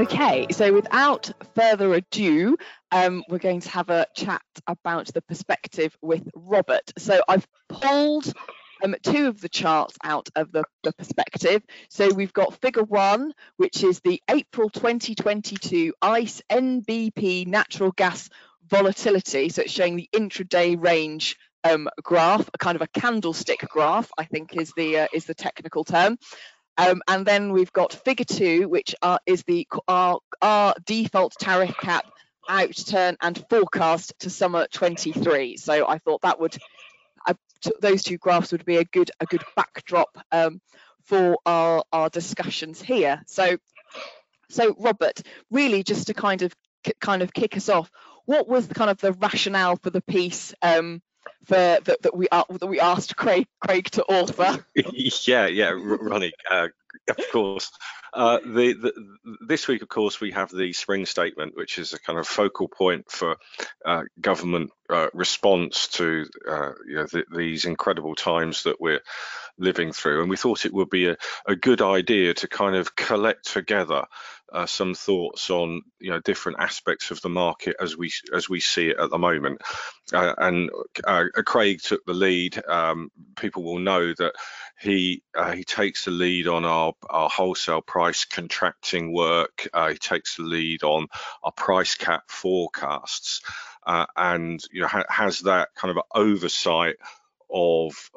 Okay, so without further ado, um, we're going to have a chat about the perspective with Robert. So I've pulled um, two of the charts out of the, the perspective. So we've got figure one, which is the April 2022 ICE NBP natural gas volatility. So it's showing the intraday range um, graph, a kind of a candlestick graph, I think is the uh, is the technical term. Um, and then we've got figure two, which are, is the our, our default tariff cap outturn and forecast to summer 23. So I thought that would uh, those two graphs would be a good a good backdrop um, for our our discussions here. So so Robert, really just to kind of kind of kick us off, what was the kind of the rationale for the piece? Um, for that, that we that we asked Craig Craig to author. yeah, yeah, Ronnie, uh, of course. Uh, the, the, this week, of course, we have the spring statement, which is a kind of focal point for uh, government uh, response to uh, you know, the, these incredible times that we're living through. And we thought it would be a, a good idea to kind of collect together uh, some thoughts on you know different aspects of the market as we as we see it at the moment. Uh, and uh, Craig took the lead. Um, people will know that he uh, he takes the lead on our, our wholesale price contracting work. Uh, he takes the lead on our price cap forecasts, uh, and you know ha has that kind of oversight of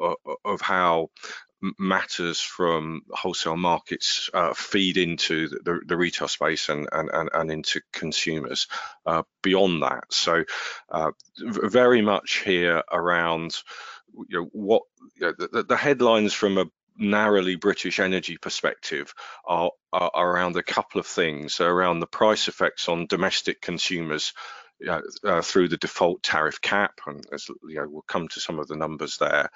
of how matters from wholesale markets uh, feed into the, the, retail space and, and, and, and into consumers uh, beyond that. So uh, very much here around you know, what you know, the, the, headlines from a narrowly British energy perspective are, are, around a couple of things around the price effects on domestic consumers uh, uh, through the default tariff cap, and as you know, we'll come to some of the numbers there,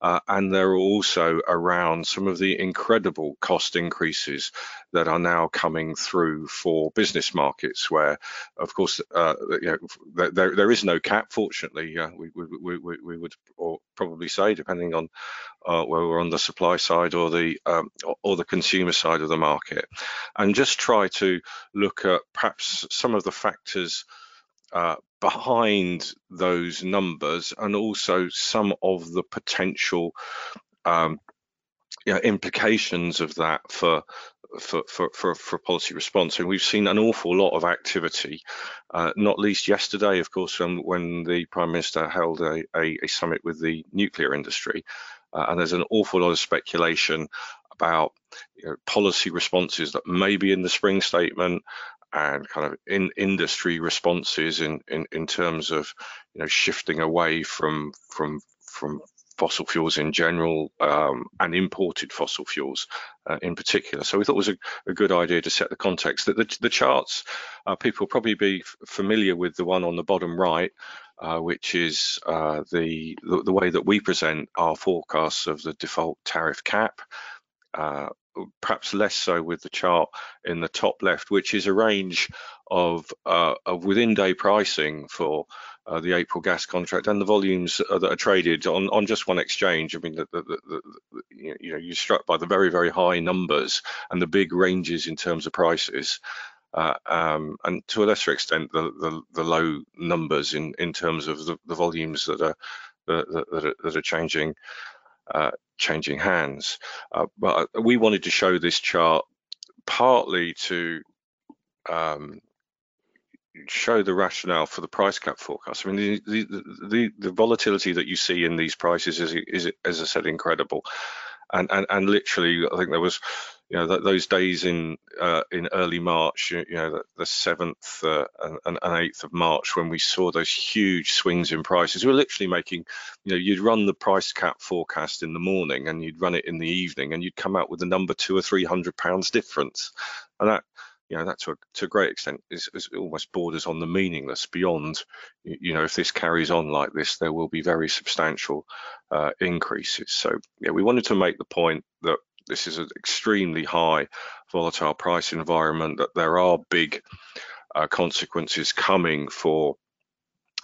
uh, and they're also around some of the incredible cost increases that are now coming through for business markets, where, of course, uh, you know, there, there is no cap. Fortunately, uh, we, we, we, we, would probably say, depending on uh, where we're on the supply side or the um, or the consumer side of the market, and just try to look at perhaps some of the factors uh, behind those numbers and also some of the potential um, you know, implications of that for for, for, for, for, policy response. And we've seen an awful lot of activity, uh, not least yesterday, of course, um, when the Prime Minister held a, a, a summit with the nuclear industry. Uh, and there's an awful lot of speculation about you know, policy responses that may be in the spring statement and kind of in industry responses in, in, in terms of you know shifting away from from from fossil fuels in general um, and imported fossil fuels uh, in particular. So we thought it was a, a, good idea to set the context. That the, the charts, uh, people will probably be familiar with the one on the bottom right, uh, which is uh, the, the, the way that we present our forecasts of the default tariff cap. Uh, perhaps less so with the chart in the top left, which is a range of, uh, of within day pricing for uh, the April gas contract and the volumes that are traded on, on just one exchange. I mean, the, the, the, you know, you're struck by the very, very high numbers and the big ranges in terms of prices. Uh, um, and to a lesser extent, the, the, low numbers in, in terms of the, volumes that are that, that, that are changing uh, changing hands. Uh, but we wanted to show this chart partly to um, show the rationale for the price cap forecast. I mean, the, the, the, the volatility that you see in these prices is, is, as I said, incredible. And, and, and literally, I think there was you know that those days in uh, in early March, you, know the seventh uh, and eighth of March when we saw those huge swings in prices. We were literally making, you know, you'd run the price cap forecast in the morning and you'd run it in the evening, and you'd come out with a number two or three hundred pounds difference, and that. You know that to a, to a great extent is, is almost borders on the meaningless. Beyond, you know, if this carries on like this, there will be very substantial uh, increases. So yeah, we wanted to make the point that this is an extremely high volatile price environment, that there are big uh, consequences coming for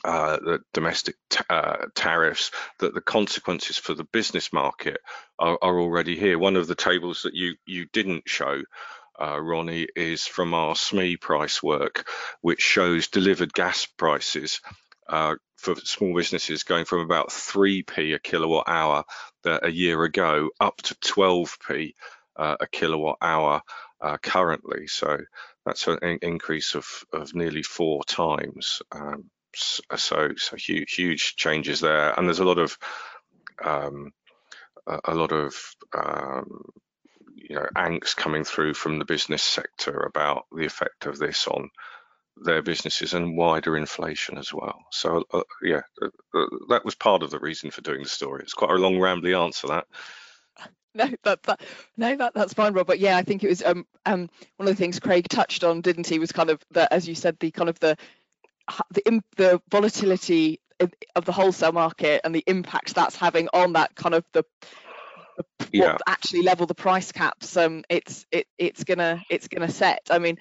uh, the domestic uh, tariffs, that the consequences for the business market are, are, already here. One of the tables that you you didn't show uh, Ronnie, is from our SME price work, which shows delivered gas prices uh, for small businesses going from about 3p a kilowatt hour a year ago up to 12p uh, a kilowatt hour uh, currently. So that's an increase of, of nearly four times. Um, so, so huge, huge changes there, and there's a lot of um, a, a, lot of um, you know angst coming through from the business sector about the effect of this on their businesses and wider inflation as well. So uh, yeah, uh, uh, that was part of the reason for doing the story. It's quite a long, rambly answer that. No, that, that no, that that's fine, Robert. Yeah, I think it was um um one of the things Craig touched on, didn't he? Was kind of the as you said the kind of the the the volatility of the wholesale market and the impact that's having on that kind of the yeah. what actually level the price caps um it's it it's gonna it's gonna set i mean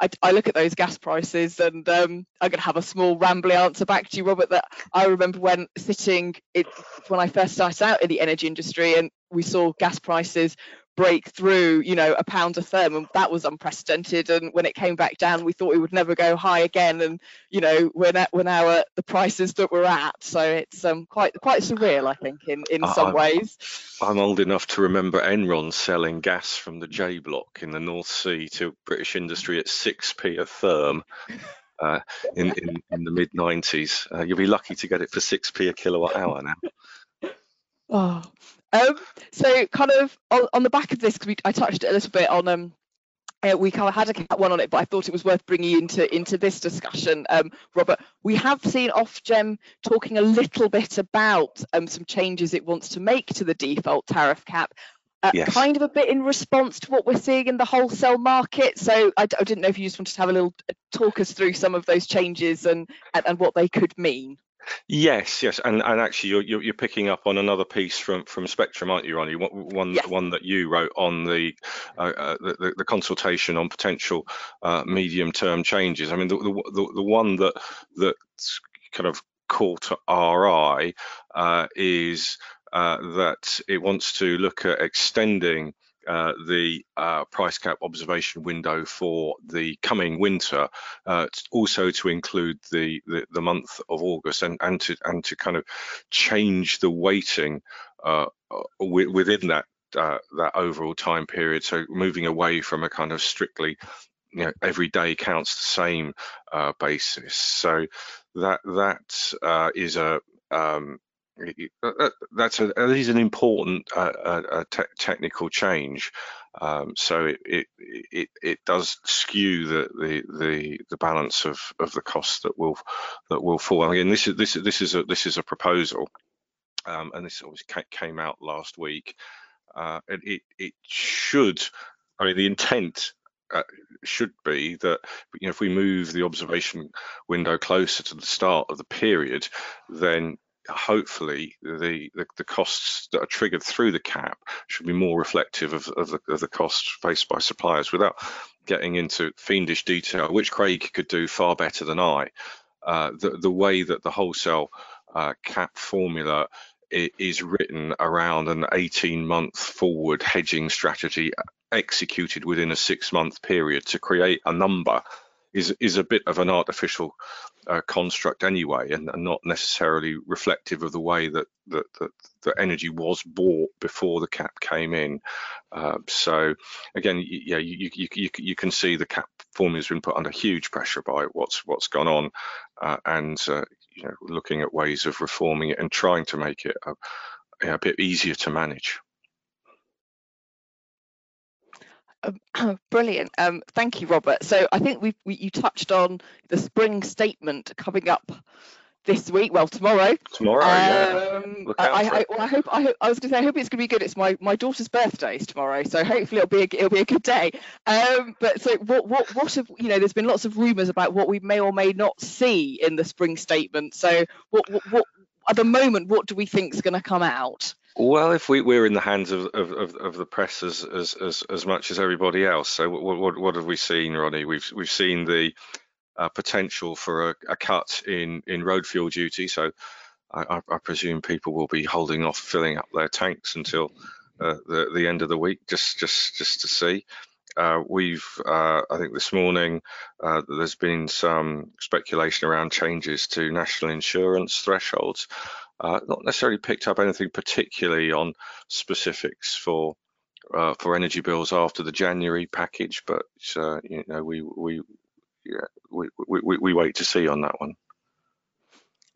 I, I look at those gas prices and um, I'm going to have a small rambly answer back to you, Robert. That I remember when sitting it, when I first started out in the energy industry and we saw gas prices break through, you know, a pound a therm, and that was unprecedented. And when it came back down, we thought we would never go high again. And you know, we're now, we're now at the prices that we're at, so it's um, quite quite surreal, I think, in in some I'm, ways. I'm old enough to remember Enron selling gas from the J Block in the North Sea to British industry at six p a therm. Uh, in, in, in the mid 90s. Uh, you'll be lucky to get it for 6p a kilowatt hour now. Oh, um, so kind of on, on the back of this, because I touched it a little bit on um, uh, we kind of had a cat one on it, but I thought it was worth bringing into into this discussion, um, Robert. We have seen Ofgem talking a little bit about um, some changes it wants to make to the default tariff cap, uh, yes. kind of a bit in response to what we're seeing in the wholesale market. So I, I, didn't know if you just wanted to have a little uh, talk us through some of those changes and, and, and what they could mean. Yes, yes, and and actually you're you're, picking up on another piece from from Spectrum, aren't you, Ronnie? One yes. one that you wrote on the, uh, uh, the the, consultation on potential uh, medium term changes. I mean, the, the the one that that's kind of caught our eye uh, is that it wants to look at extending uh, the uh, price cap observation window for the coming winter, uh, also to include the, the, the month of August, and and to and to kind of change the weighting uh, within that uh, that overall time period. So moving away from a kind of strictly you know, every day counts the same basis. So that that is a um, uh, uh, that's a that is an important uh, uh, te technical change. Um, so it, it it it does skew the the the, the balance of, of the costs that will that will fall. And again, this is this is this is a this is a proposal, um, and this obviously came out last week. Uh, and it it should, I mean, the intent uh, should be that you know if we move the observation window closer to the start of the period, then hopefully the, the, the costs that are triggered through the cap should be more reflective of, of, the, of the costs faced by suppliers without getting into fiendish detail, which Craig could do far better than I. Uh, the, the way that the wholesale uh, cap formula is written around an 18 month forward hedging strategy executed within a six month period to create a number is is a bit of an artificial uh, construct anyway, and, and, not necessarily reflective of the way that that, that energy was bought before the cap came in. Uh, so again, yeah, you, you, you, you can see the cap formula has been put under huge pressure by what's what's gone on, uh, and uh, you know, looking at ways of reforming it and trying to make it a, a bit easier to manage. Um, brilliant. Um, thank you, Robert. So I think we, we you touched on the spring statement coming up this week. Well, tomorrow. Tomorrow, um, yeah. I, I, well, I, hope. I hope. I was going to say. I hope it's going to be good. It's my my daughter's birthday is tomorrow, so hopefully it'll be a, it'll be a good day. Um, but so what what what have you know? There's been lots of rumours about what we may or may not see in the spring statement. So what what, what at the moment, what do we think is going to come out? Well, if we, we're in the hands of, of, of, the press as, as, as, as much as everybody else. So what, what, what have we seen, Ronnie? We've we've seen the uh, potential for a, a, cut in, in road fuel duty. So I, I, presume people will be holding off filling up their tanks until uh, the, the end of the week, just just just to see. uh, we've, uh, I think this morning, uh, there's been some speculation around changes to national insurance thresholds. Uh, not necessarily picked up anything particularly on specifics for uh, for energy bills after the January package, but uh, you know we we, yeah, we we we wait to see on that one.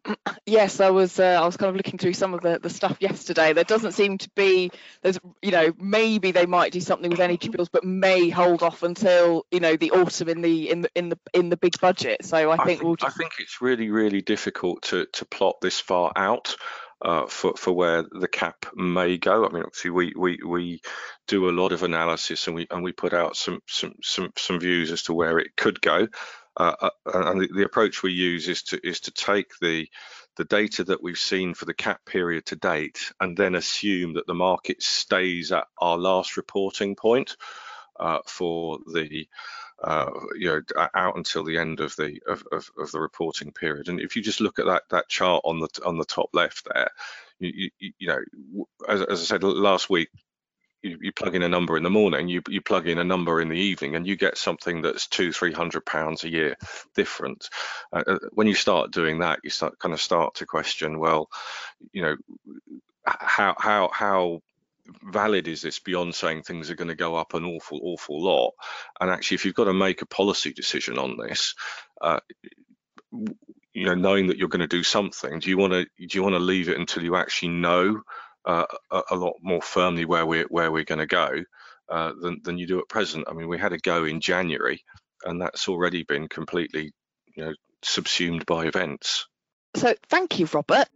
Yes, I was. Uh, I was kind of looking through some of the, the stuff yesterday. There doesn't seem to be. There's, you know, maybe they might do something with energy bills, but may hold off until you know the autumn in the in the in the in the big budget. So I, I think, we'll. Just... I think it's really really difficult to to plot this far out. Uh, for for where the cap may go. I mean, obviously we we we do a lot of analysis and we and we put out some some some some views as to where it could go. Uh, uh, and the, the, approach we use is to is to take the the data that we've seen for the cap period to date and then assume that the market stays at our last reporting point uh, for the uh, you know out until the end of the of, of, of, the reporting period. And if you just look at that that chart on the on the top left there you, you, you know as, as I said last week you, you, plug in a number in the morning, you, you plug in a number in the evening, and you get something that's two, three hundred pounds a year different. Uh, uh, when you start doing that, you start kind of start to question, well, you know, how how how valid is this beyond saying things are going to go up an awful awful lot? And actually, if you've got to make a policy decision on this. Uh, you know, knowing that you're going to do something, do you want to do you want to leave it until you actually know a, a, lot more firmly where we're where we're going to go uh, than than you do at present. I mean, we had a go in January, and that's already been completely, you know, subsumed by events. So, thank you, Robert.